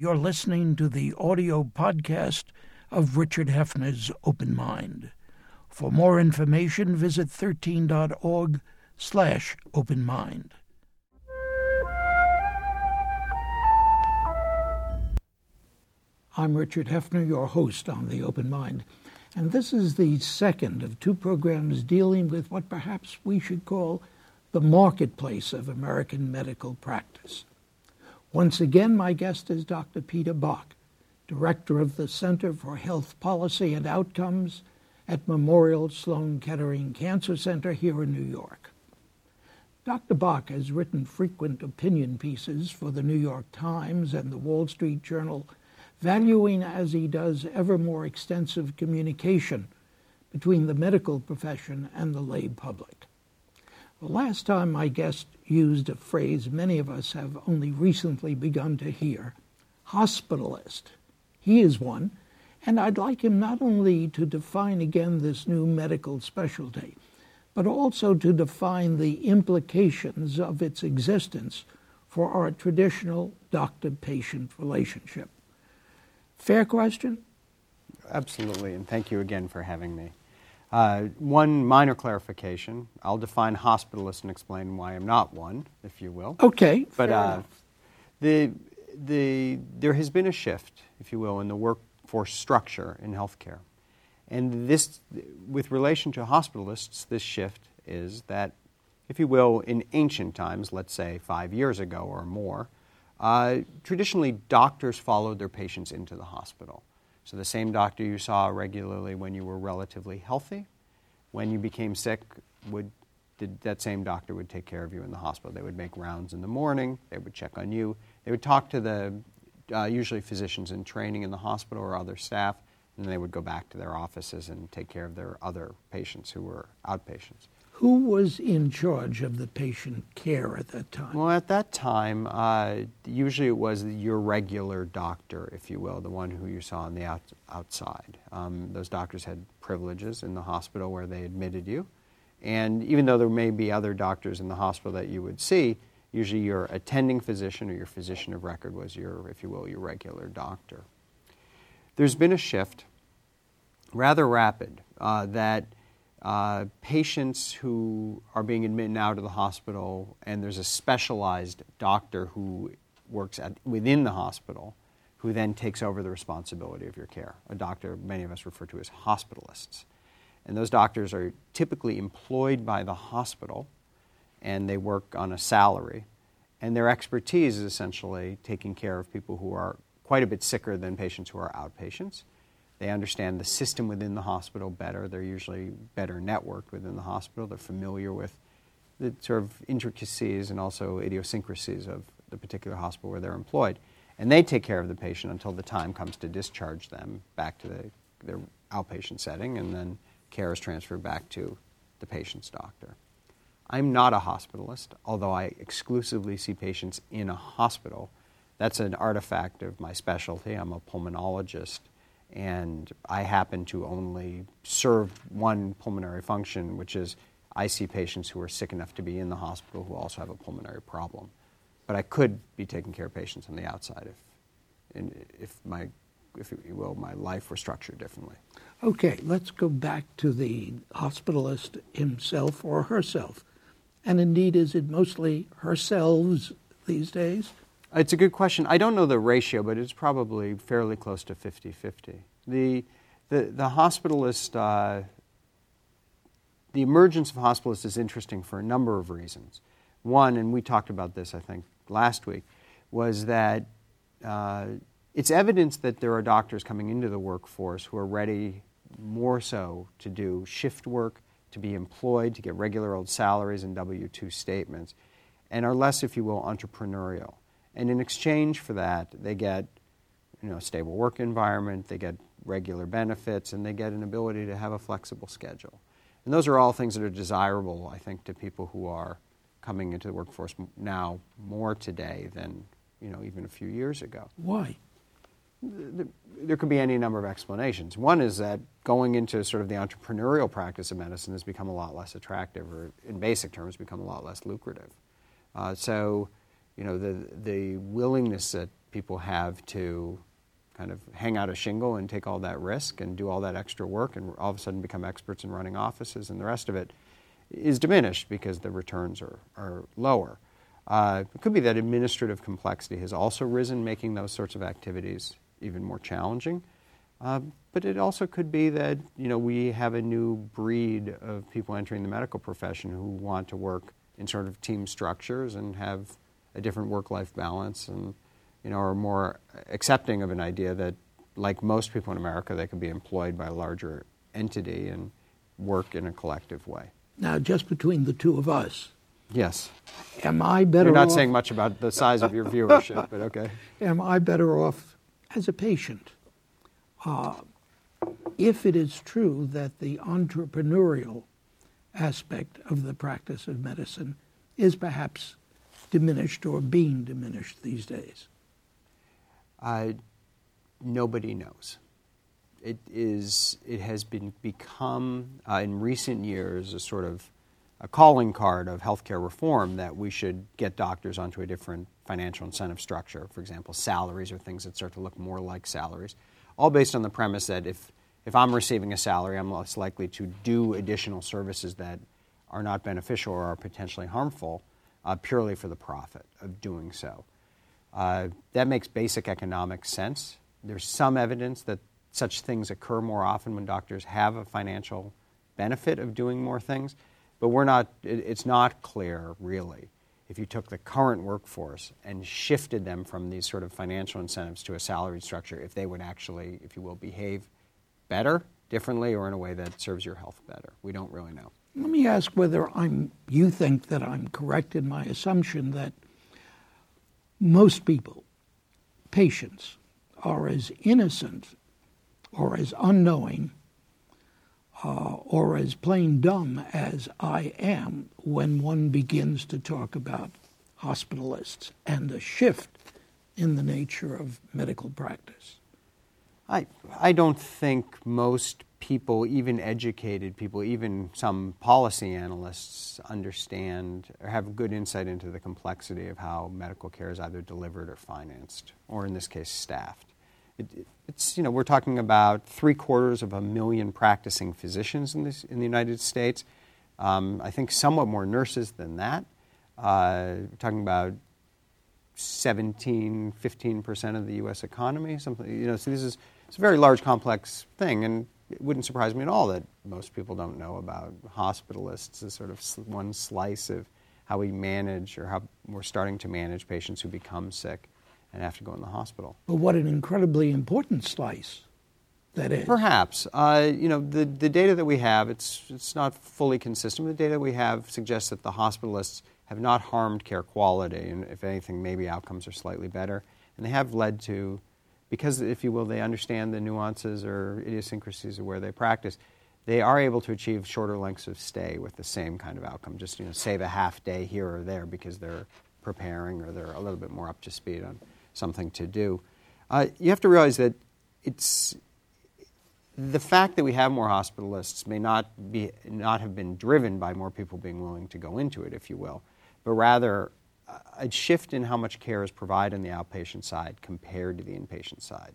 You're listening to the audio podcast of Richard Heffner's Open Mind. For more information, visit 13.org slash open mind. I'm Richard Heffner, your host on The Open Mind, and this is the second of two programs dealing with what perhaps we should call the marketplace of American medical practice. Once again, my guest is Dr. Peter Bach, Director of the Center for Health Policy and Outcomes at Memorial Sloan Kettering Cancer Center here in New York. Dr. Bach has written frequent opinion pieces for the New York Times and the Wall Street Journal valuing as he does ever more extensive communication between the medical profession and the lay public. The last time my guest used a phrase many of us have only recently begun to hear hospitalist. He is one, and I'd like him not only to define again this new medical specialty, but also to define the implications of its existence for our traditional doctor patient relationship. Fair question? Absolutely, and thank you again for having me. Uh, one minor clarification. I'll define hospitalist and explain why I'm not one, if you will. Okay. But uh, the, the, there has been a shift, if you will, in the workforce structure in healthcare. And this, with relation to hospitalists, this shift is that, if you will, in ancient times, let's say five years ago or more, uh, traditionally, doctors followed their patients into the hospital. So, the same doctor you saw regularly when you were relatively healthy, when you became sick, would, did, that same doctor would take care of you in the hospital. They would make rounds in the morning, they would check on you, they would talk to the uh, usually physicians in training in the hospital or other staff, and they would go back to their offices and take care of their other patients who were outpatients. Who was in charge of the patient care at that time? Well, at that time, uh, usually it was your regular doctor, if you will, the one who you saw on the out- outside. Um, those doctors had privileges in the hospital where they admitted you. And even though there may be other doctors in the hospital that you would see, usually your attending physician or your physician of record was your, if you will, your regular doctor. There's been a shift, rather rapid, uh, that uh, patients who are being admitted now to the hospital, and there's a specialized doctor who works at, within the hospital who then takes over the responsibility of your care. A doctor many of us refer to as hospitalists. And those doctors are typically employed by the hospital and they work on a salary. And their expertise is essentially taking care of people who are quite a bit sicker than patients who are outpatients they understand the system within the hospital better. They're usually better networked within the hospital. They're familiar with the sort of intricacies and also idiosyncrasies of the particular hospital where they're employed. And they take care of the patient until the time comes to discharge them back to the, their outpatient setting, and then care is transferred back to the patient's doctor. I'm not a hospitalist, although I exclusively see patients in a hospital. That's an artifact of my specialty. I'm a pulmonologist and I happen to only serve one pulmonary function, which is I see patients who are sick enough to be in the hospital who also have a pulmonary problem. But I could be taking care of patients on the outside if, if my, if you will, my life were structured differently. Okay, let's go back to the hospitalist himself or herself. And indeed, is it mostly herself these days? It's a good question. I don't know the ratio, but it's probably fairly close to 50 50. The, the, hospitalist, uh, the emergence of hospitalists is interesting for a number of reasons. One, and we talked about this, I think, last week, was that uh, it's evidence that there are doctors coming into the workforce who are ready more so to do shift work, to be employed, to get regular old salaries and W 2 statements, and are less, if you will, entrepreneurial. And in exchange for that, they get you know, a stable work environment, they get regular benefits, and they get an ability to have a flexible schedule. And those are all things that are desirable, I think, to people who are coming into the workforce now more today than you know, even a few years ago. Why? There could be any number of explanations. One is that going into sort of the entrepreneurial practice of medicine has become a lot less attractive, or in basic terms, become a lot less lucrative. Uh, so you know, the, the willingness that people have to kind of hang out a shingle and take all that risk and do all that extra work and all of a sudden become experts in running offices and the rest of it is diminished because the returns are, are lower. Uh, it could be that administrative complexity has also risen, making those sorts of activities even more challenging. Uh, but it also could be that you know we have a new breed of people entering the medical profession who want to work in sort of team structures and have a different work-life balance, and you know are more accepting of an idea that, like most people in America, they can be employed by a larger entity and work in a collective way. Now, just between the two of us, Yes. am I better You're not off? saying much about the size of your viewership, but okay. am I better off as a patient? Uh, if it is true that the entrepreneurial aspect of the practice of medicine is perhaps diminished or being diminished these days. Uh, nobody knows. It is. It has been become uh, in recent years a sort of a calling card of healthcare reform that we should get doctors onto a different financial incentive structure. For example, salaries or things that start to look more like salaries, all based on the premise that if if I'm receiving a salary, I'm less likely to do additional services that are not beneficial or are potentially harmful uh, purely for the profit of doing so. Uh, that makes basic economic sense. There's some evidence that such things occur more often when doctors have a financial benefit of doing more things, but we're not, it, it's not clear really if you took the current workforce and shifted them from these sort of financial incentives to a salaried structure, if they would actually, if you will, behave better, differently, or in a way that serves your health better. We don't really know. Let me ask whether I'm you think that I'm correct in my assumption that most people, patients, are as innocent or as unknowing uh, or as plain dumb as I am when one begins to talk about hospitalists and the shift in the nature of medical practice. I, I don't think most people, even educated people, even some policy analysts, understand or have good insight into the complexity of how medical care is either delivered or financed, or in this case, staffed. It, it's, you know, we're talking about three quarters of a million practicing physicians in, this, in the United States. Um, I think somewhat more nurses than that. Uh, we're talking about 17, 15% of the U.S. economy. Something, you know, so this is it's a very large, complex thing, and it wouldn't surprise me at all that most people don't know about hospitalists as sort of one slice of how we manage or how we're starting to manage patients who become sick and have to go in the hospital. But what an incredibly important slice that is. Perhaps. Uh, you know, the, the data that we have, it's, it's not fully consistent. The data we have suggests that the hospitalists have not harmed care quality, and if anything, maybe outcomes are slightly better. And they have led to, because, if you will, they understand the nuances or idiosyncrasies of where they practice, they are able to achieve shorter lengths of stay with the same kind of outcome. Just, you know, save a half day here or there because they're preparing or they're a little bit more up to speed on something to do. Uh, you have to realize that it's the fact that we have more hospitalists may not be not have been driven by more people being willing to go into it, if you will, but rather a shift in how much care is provided on the outpatient side compared to the inpatient side.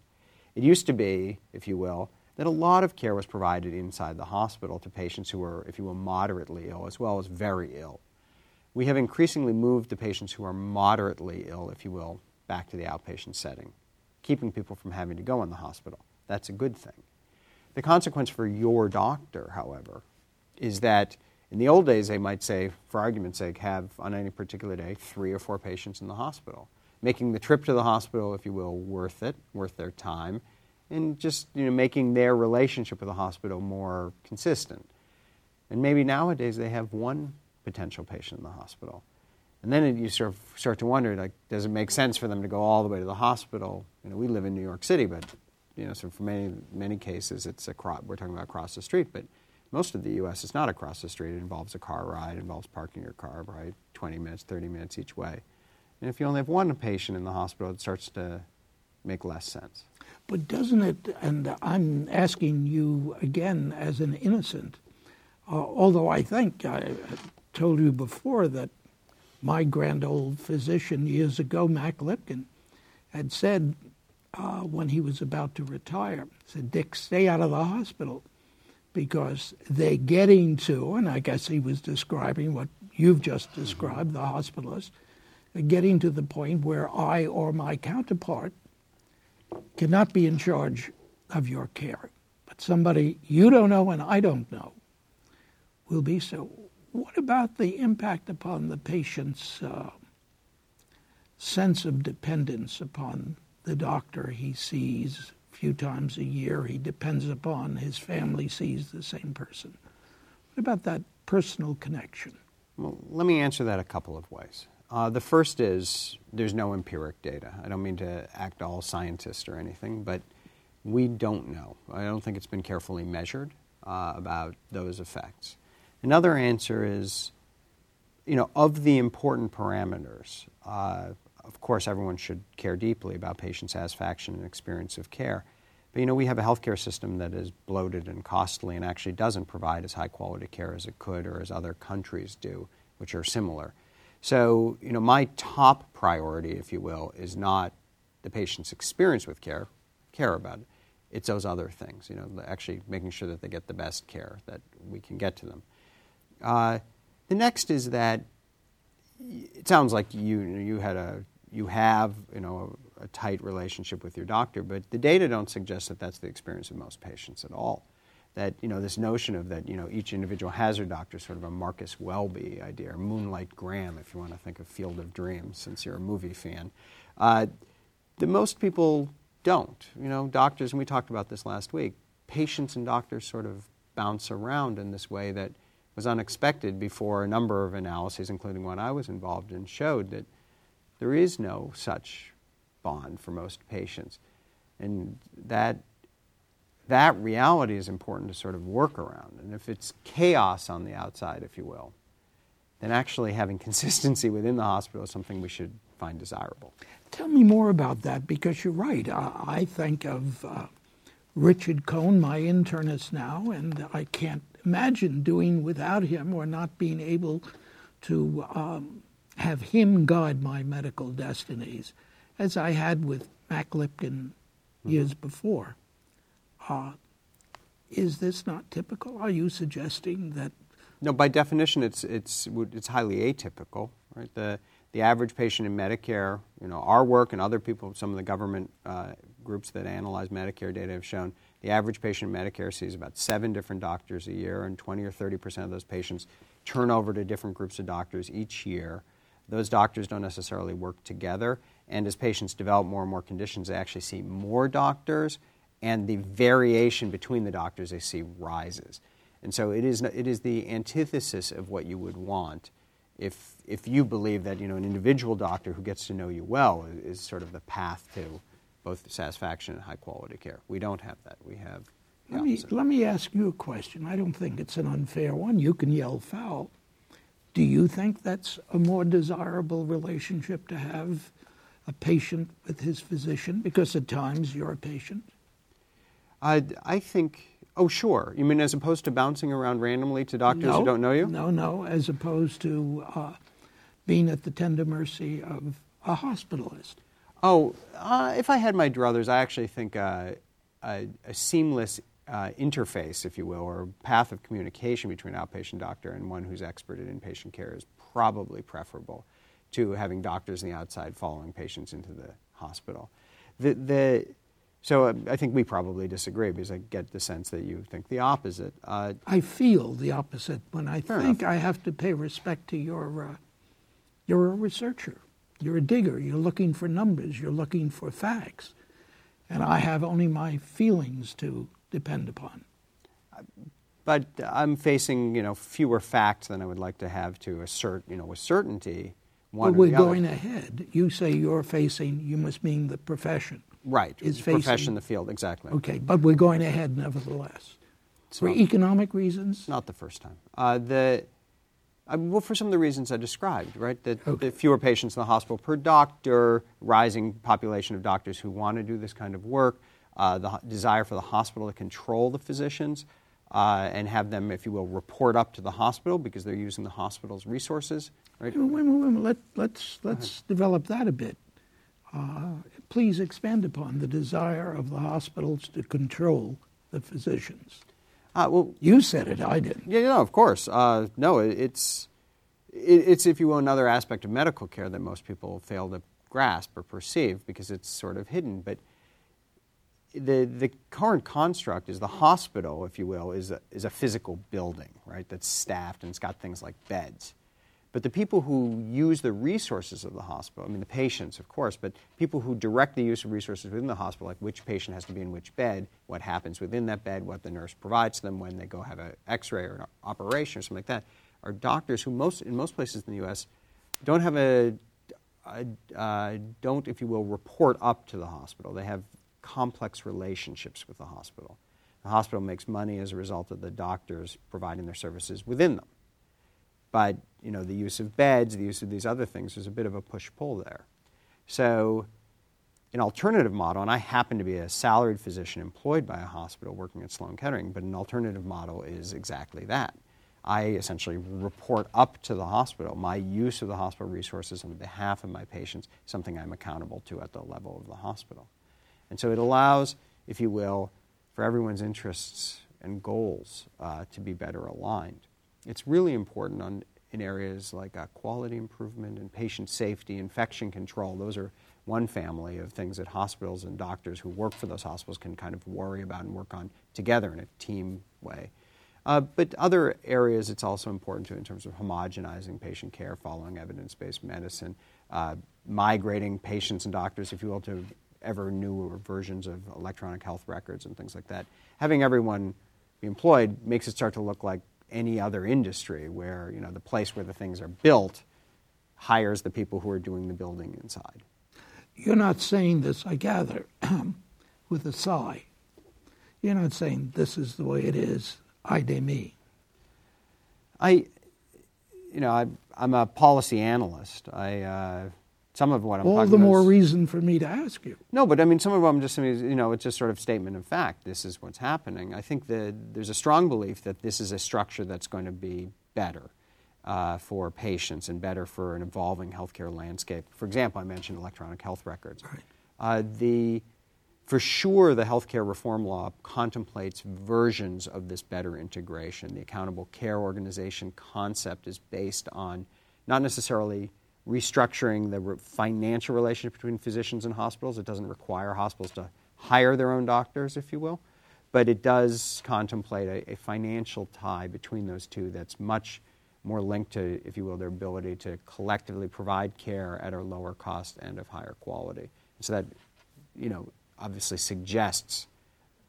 It used to be, if you will, that a lot of care was provided inside the hospital to patients who were, if you will, moderately ill as well as very ill. We have increasingly moved the patients who are moderately ill, if you will, back to the outpatient setting, keeping people from having to go in the hospital. That's a good thing. The consequence for your doctor, however, is that in the old days they might say, for argument's sake, have on any particular day three or four patients in the hospital, making the trip to the hospital, if you will, worth it, worth their time, and just you know, making their relationship with the hospital more consistent. And maybe nowadays they have one potential patient in the hospital. And then you sort of start to wonder, like, does it make sense for them to go all the way to the hospital? You know, we live in New York City, but you know, so for many many cases, it's across, we're talking about across the street. But most of the U.S. is not across the street. It involves a car ride, it involves parking your car, right, 20 minutes, 30 minutes each way. And if you only have one patient in the hospital, it starts to make less sense. But doesn't it, and I'm asking you again as an innocent, uh, although I think I told you before that my grand old physician years ago, Mack Lipkin, had said uh, when he was about to retire, said, Dick, stay out of the hospital because they're getting to, and I guess he was describing what you've just mm-hmm. described, the hospitalist, getting to the point where I or my counterpart cannot be in charge of your care. But somebody you don't know and I don't know will be so. What about the impact upon the patient's uh, sense of dependence upon the doctor he sees few times a year? He depends upon his family sees the same person. What about that personal connection? Well, let me answer that a couple of ways. Uh, the first is there's no empiric data. I don't mean to act all scientist or anything, but we don't know. I don't think it's been carefully measured uh, about those effects. Another answer is, you know, of the important parameters, uh, of course, everyone should care deeply about patient satisfaction and experience of care. But you know, we have a healthcare system that is bloated and costly and actually doesn't provide as high quality care as it could or as other countries do, which are similar. So, you know, my top priority, if you will, is not the patient's experience with care, care about it. It's those other things, you know, actually making sure that they get the best care that we can get to them. Uh, the next is that it sounds like you you had a you have you know a, a, tight relationship with your doctor, but the data don't suggest that that's the experience of most patients at all. That you know this notion of that you know each individual has their doctor, sort of a Marcus Welby idea, or Moonlight Graham, if you want to think of Field of Dreams, since you're a movie fan. Uh, most people don't. You know, doctors, and we talked about this last week. Patients and doctors sort of bounce around in this way that was unexpected before a number of analyses, including one I was involved in, showed that there is no such bond for most patients. And that, that reality is important to sort of work around. And if it's chaos on the outside, if you will, then actually having consistency within the hospital is something we should find desirable. Tell me more about that because you're right. I think of uh, Richard Cohn, my internist now, and I can't imagine doing without him or not being able to um, have him guide my medical destinies, as I had with Mack Lipkin years mm-hmm. before. Uh, is this not typical? Are you suggesting that? No, by definition, it's it's it's highly atypical, right? The the average patient in Medicare, you know, our work and other people, some of the government uh, groups that analyze Medicare data have shown the average patient in Medicare sees about seven different doctors a year, and 20 or 30 percent of those patients turn over to different groups of doctors each year. Those doctors don't necessarily work together, and as patients develop more and more conditions, they actually see more doctors, and the variation between the doctors they see rises. And so it is, it is the antithesis of what you would want if, if you believe that you know, an individual doctor who gets to know you well is, is sort of the path to both satisfaction and high quality care. We don't have that. We have. Let me, let me ask you a question. I don't think it's an unfair one. You can yell foul. Do you think that's a more desirable relationship to have a patient with his physician? Because at times you're a patient. I, I think, oh, sure. You mean as opposed to bouncing around randomly to doctors no, who don't know you? No, no, as opposed to uh, being at the tender mercy of a hospitalist. Oh, uh, if I had my druthers, I actually think uh, a, a, seamless uh, interface, if you will, or path of communication between an outpatient doctor and one who's expert in inpatient care is probably preferable to having doctors on the outside following patients into the hospital. The, the, so uh, I think we probably disagree because I get the sense that you think the opposite. Uh, I feel the opposite when I think enough. I have to pay respect to your. Uh, you're a researcher. You're a digger. You're looking for numbers. You're looking for facts. And I have only my feelings to depend upon. But I'm facing, you know, fewer facts than I would like to have to assert, you know, with certainty. One but we're going ahead. You say you're facing. You must mean the profession. Right. Is the facing, profession, the field, exactly. Okay, but we're going ahead nevertheless. It's for not, economic reasons. Not the first time. Uh, the uh, well, for some of the reasons I described, right? That okay. the fewer patients in the hospital per doctor, rising population of doctors who want to do this kind of work, uh, the desire for the hospital to control the physicians uh, and have them, if you will, report up to the hospital because they're using the hospital's resources. Right? Wait, wait, wait, Let, let's let's develop that a bit. Uh, please expand upon the desire of the hospitals to control the physicians. Uh, well, you said it. I didn't. Yeah, no, of course. Uh, no, it, it's it, it's if you will another aspect of medical care that most people fail to grasp or perceive because it's sort of hidden. But the the current construct is the hospital, if you will, is a, is a physical building, right? That's staffed and it's got things like beds. But the people who use the resources of the hospital, I mean, the patients, of course, but people who direct the use of resources within the hospital, like which patient has to be in which bed, what happens within that bed, what the nurse provides them when they go have an x ray or an operation or something like that, are doctors who, most, in most places in the U.S., don't have a, uh, don't, if you will, report up to the hospital. They have complex relationships with the hospital. The hospital makes money as a result of the doctors providing their services within them. But you know, the use of beds, the use of these other things, there's a bit of a push-pull there. So an alternative model, and I happen to be a salaried physician employed by a hospital working at Sloan Kettering, but an alternative model is exactly that. I essentially report up to the hospital. My use of the hospital resources on behalf of my patients, something I'm accountable to at the level of the hospital. And so it allows, if you will, for everyone's interests and goals uh, to be better aligned. It's really important on, in areas like uh, quality improvement and patient safety, infection control. Those are one family of things that hospitals and doctors who work for those hospitals can kind of worry about and work on together in a team way. Uh, but other areas it's also important to in terms of homogenizing patient care, following evidence based medicine, uh, migrating patients and doctors, if you will, to ever newer versions of electronic health records and things like that. Having everyone be employed makes it start to look like any other industry where you know the place where the things are built hires the people who are doing the building inside. You're not saying this, I gather, with a sigh. You're not saying this is the way it is, I de me. I, you know, I, am a policy analyst. I uh, some of what I'm all the more is, reason for me to ask you. No, but I mean, some of what I'm just saying is, you know, it's just sort of statement of fact. This is what's happening. I think that there's a strong belief that this is a structure that's going to be better uh, for patients and better for an evolving healthcare landscape. For example, I mentioned electronic health records. Right. Uh, the for sure, the healthcare reform law contemplates versions of this better integration. The accountable care organization concept is based on not necessarily restructuring the financial relationship between physicians and hospitals. It doesn't require hospitals to hire their own doctors, if you will, but it does contemplate a, a financial tie between those two that's much more linked to, if you will, their ability to collectively provide care at a lower cost and of higher quality. So that, you know, obviously suggests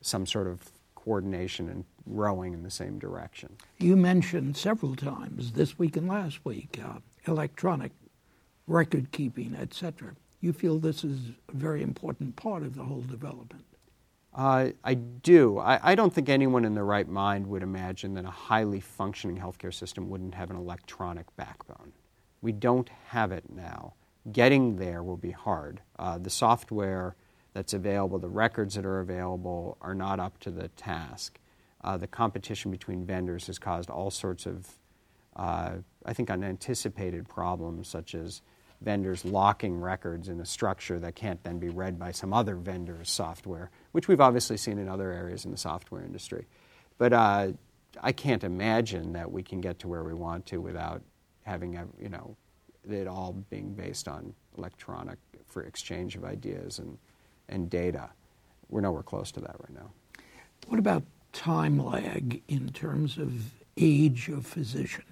some sort of coordination and rowing in the same direction. You mentioned several times this week and last week uh, electronic record keeping, etc. You feel this is a very important part of the whole development. Uh, I do. I, I, don't think anyone in their right mind would imagine that a highly functioning healthcare system wouldn't have an electronic backbone. We don't have it now. Getting there will be hard. Uh, the software that's available, the records that are available, are not up to the task. Uh, the competition between vendors has caused all sorts of, uh, I think, unanticipated problems, such as vendors locking records in a structure that can't then be read by some other vendor's software, which we've obviously seen in other areas in the software industry. But uh, I can't imagine that we can get to where we want to without having, you know, it all being based on electronic for exchange of ideas and, and data. We're nowhere close to that right now. What about time lag in terms of age of physician?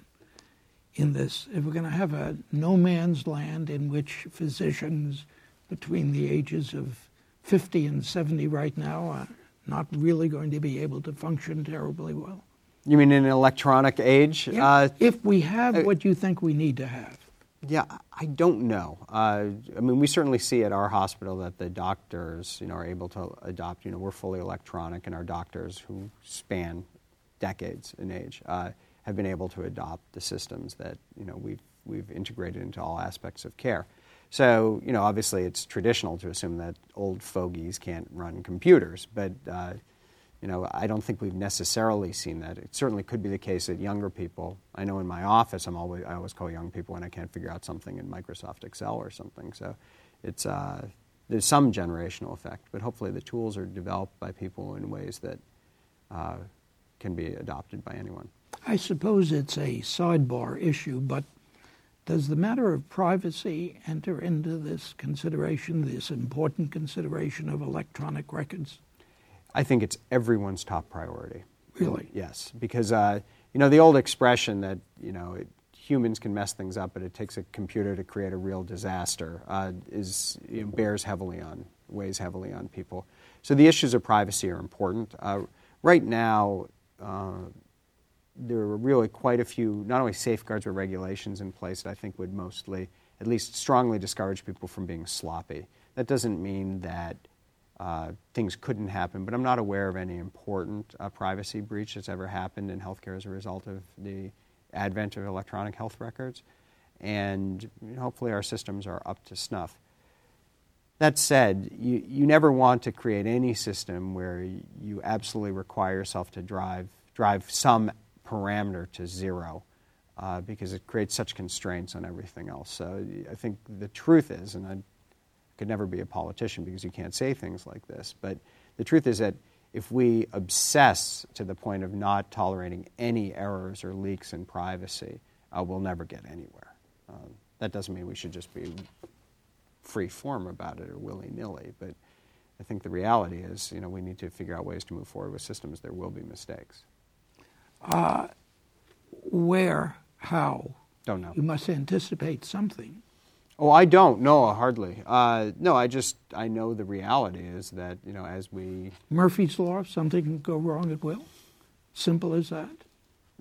In this. If we're going to have a no man's land in which physicians between the ages of 50 and 70 right now are not really going to be able to function terribly well. You mean in an electronic age? Yeah. Uh, if we have uh, what you think we need to have. Yeah, I don't know. Uh, I mean, we certainly see at our hospital that the doctors, you know, are able to adopt. You know, we're fully electronic, and our doctors who span decades in age uh, have been able to adopt the systems that you know we've we've integrated into all aspects of care. So you know, obviously, it's traditional to assume that old fogies can't run computers, but uh, you know, I don't think we've necessarily seen that. It certainly could be the case that younger people. I know in my office, I'm always I always call young people when I can't figure out something in Microsoft Excel or something. So it's uh, there's some generational effect, but hopefully the tools are developed by people in ways that uh, can be adopted by anyone. I suppose it's a sidebar issue, but does the matter of privacy enter into this consideration, this important consideration of electronic records? I think it's everyone's top priority. Really? Yes, because uh, you know the old expression that you know it, humans can mess things up, but it takes a computer to create a real disaster uh, is you know, bears heavily on weighs heavily on people. So the issues of privacy are important. Uh, right now, uh, there are really quite a few not only safeguards but regulations in place that I think would mostly, at least strongly discourage people from being sloppy. That doesn't mean that uh, things couldn't happen, but I'm not aware of any important uh, privacy breach that's ever happened in healthcare as a result of the advent of electronic health records. And hopefully our systems are up to snuff. That said, you, you never want to create any system where you absolutely require yourself to drive, drive some parameter to zero uh, because it creates such constraints on everything else. So I think the truth is, and I could never be a politician because you can't say things like this. But the truth is that if we obsess to the point of not tolerating any errors or leaks in privacy, uh, we'll never get anywhere. Uh, that doesn't mean we should just be free form about it or willy nilly, but I think the reality is, you know, we need to figure out ways to move forward with systems. There will be mistakes. Uh, where? How? Don't know. You must anticipate something. Oh, I don't. No, hardly. Uh, no, I just I know the reality is that you know as we Murphy's law, something can go wrong at will. Simple as that.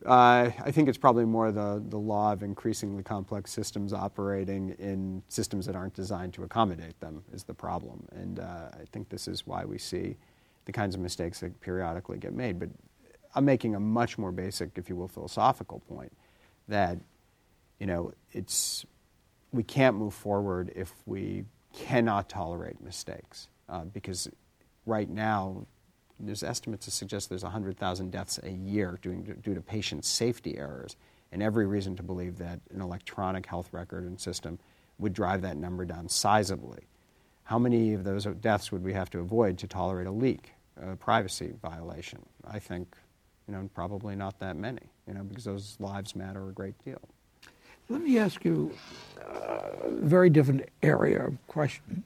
Uh, I think it's probably more the the law of increasingly complex systems operating in systems that aren't designed to accommodate them is the problem, and uh, I think this is why we see the kinds of mistakes that periodically get made. But I'm making a much more basic, if you will, philosophical point that you know it's we can't move forward if we cannot tolerate mistakes. Uh, because right now, there's estimates to suggest there's 100,000 deaths a year due, due to patient safety errors, and every reason to believe that an electronic health record and system would drive that number down sizably. How many of those deaths would we have to avoid to tolerate a leak, a privacy violation? I think, you know, probably not that many, you know, because those lives matter a great deal. Let me ask you a very different area of question,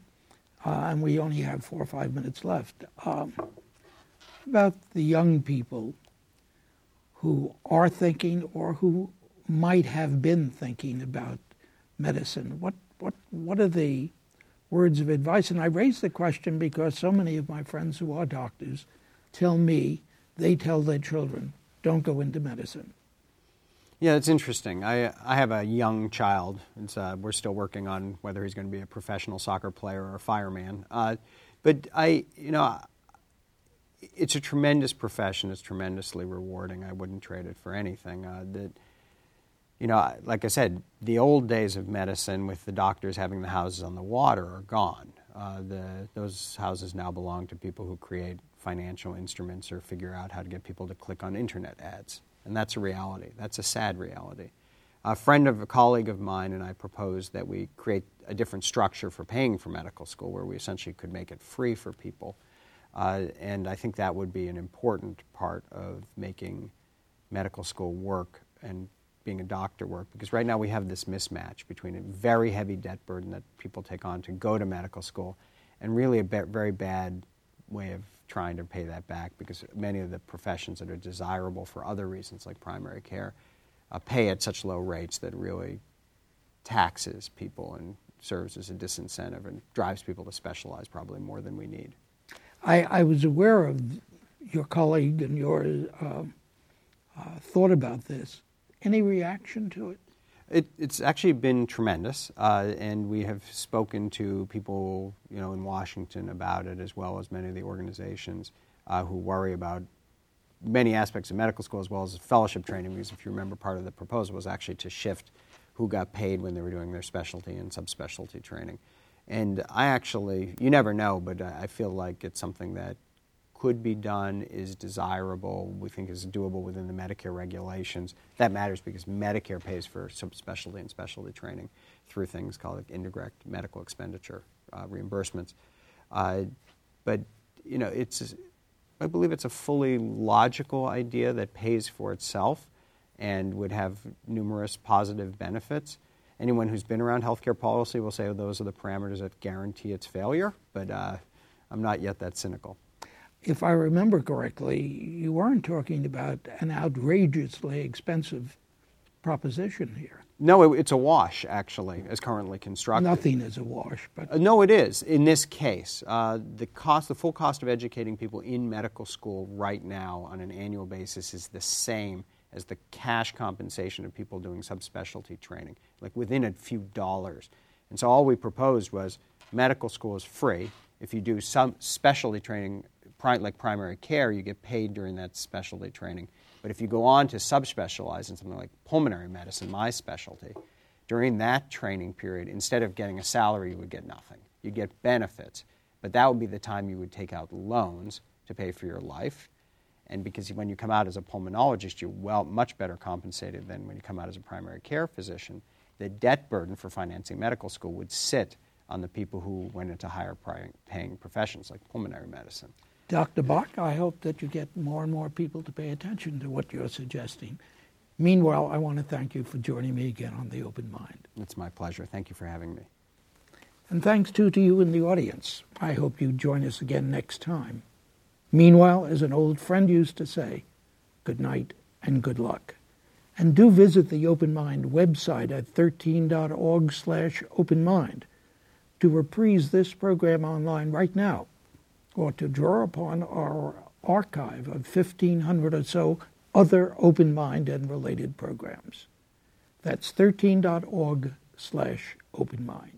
uh, and we only have four or five minutes left. Um, about the young people who are thinking or who might have been thinking about medicine. What, what, what are the words of advice? And I raise the question because so many of my friends who are doctors tell me they tell their children, don't go into medicine. Yeah, it's interesting. I, I have a young child. Uh, we're still working on whether he's going to be a professional soccer player or a fireman. Uh, but I, you know, it's a tremendous profession. It's tremendously rewarding. I wouldn't trade it for anything. Uh, that, you know, like I said, the old days of medicine with the doctors having the houses on the water are gone. Uh, the, those houses now belong to people who create financial instruments or figure out how to get people to click on internet ads and that's a reality. That's a sad reality. A friend of a colleague of mine and I proposed that we create a different structure for paying for medical school where we essentially could make it free for people. Uh, and I think that would be an important part of making medical school work and being a doctor work because right now we have this mismatch between a very heavy debt burden that people take on to go to medical school and really a very bad way of trying to pay that back because many of the professions that are desirable for other reasons, like primary care, uh, pay at such low rates that really taxes people and serves as a disincentive and drives people to specialize probably more than we need. I, I was aware of your colleague and your uh, uh, thought about this. Any reaction to it? It, it's actually been tremendous, uh, and we have spoken to people, you know, in Washington about it, as well as many of the organizations uh, who worry about many aspects of medical school, as well as fellowship training. Because if you remember, part of the proposal was actually to shift who got paid when they were doing their specialty and subspecialty training. And I actually, you never know, but I feel like it's something that could be done, is desirable, we think is doable within the Medicare regulations. That matters because Medicare pays for subspecialty and specialty training through things called indirect medical expenditure uh, reimbursements. Uh, but you know, it's I believe it's a fully logical idea that pays for itself and would have numerous positive benefits. Anyone who's been around healthcare policy will say oh, those are the parameters that guarantee its failure, but uh, I'm not yet that cynical. If I remember correctly, you weren't talking about an outrageously expensive proposition here. No, it, it's a wash, actually, as currently constructed. Nothing is a wash, but uh, no, it is in this case. Uh, the cost, the full cost of educating people in medical school right now on an annual basis is the same as the cash compensation of people doing subspecialty training, like within a few dollars. And so all we proposed was medical school is free. If you do some specialty training, like primary care, you get paid during that specialty training. But if you go on to subspecialize in something like pulmonary medicine, my specialty, during that training period, instead of getting a salary, you would get nothing. You'd get benefits. But that would be the time you would take out loans to pay for your life. And because when you come out as a pulmonologist, you're well, much better compensated than when you come out as a primary care physician. The debt burden for financing medical school would sit on the people who went into higher paying professions like pulmonary medicine. Dr. Bach, I hope that you get more and more people to pay attention to what you're suggesting. Meanwhile, I want to thank you for joining me again on The Open Mind. It's my pleasure. Thank you for having me. And thanks too to you in the audience. I hope you join us again next time. Meanwhile, as an old friend used to say, good night and good luck. And do visit the Open Mind website at 13.org slash openmind to reprise this program online right now or to draw upon our archive of 1,500 or so other open mind and related programs. That's 13.org slash open mind.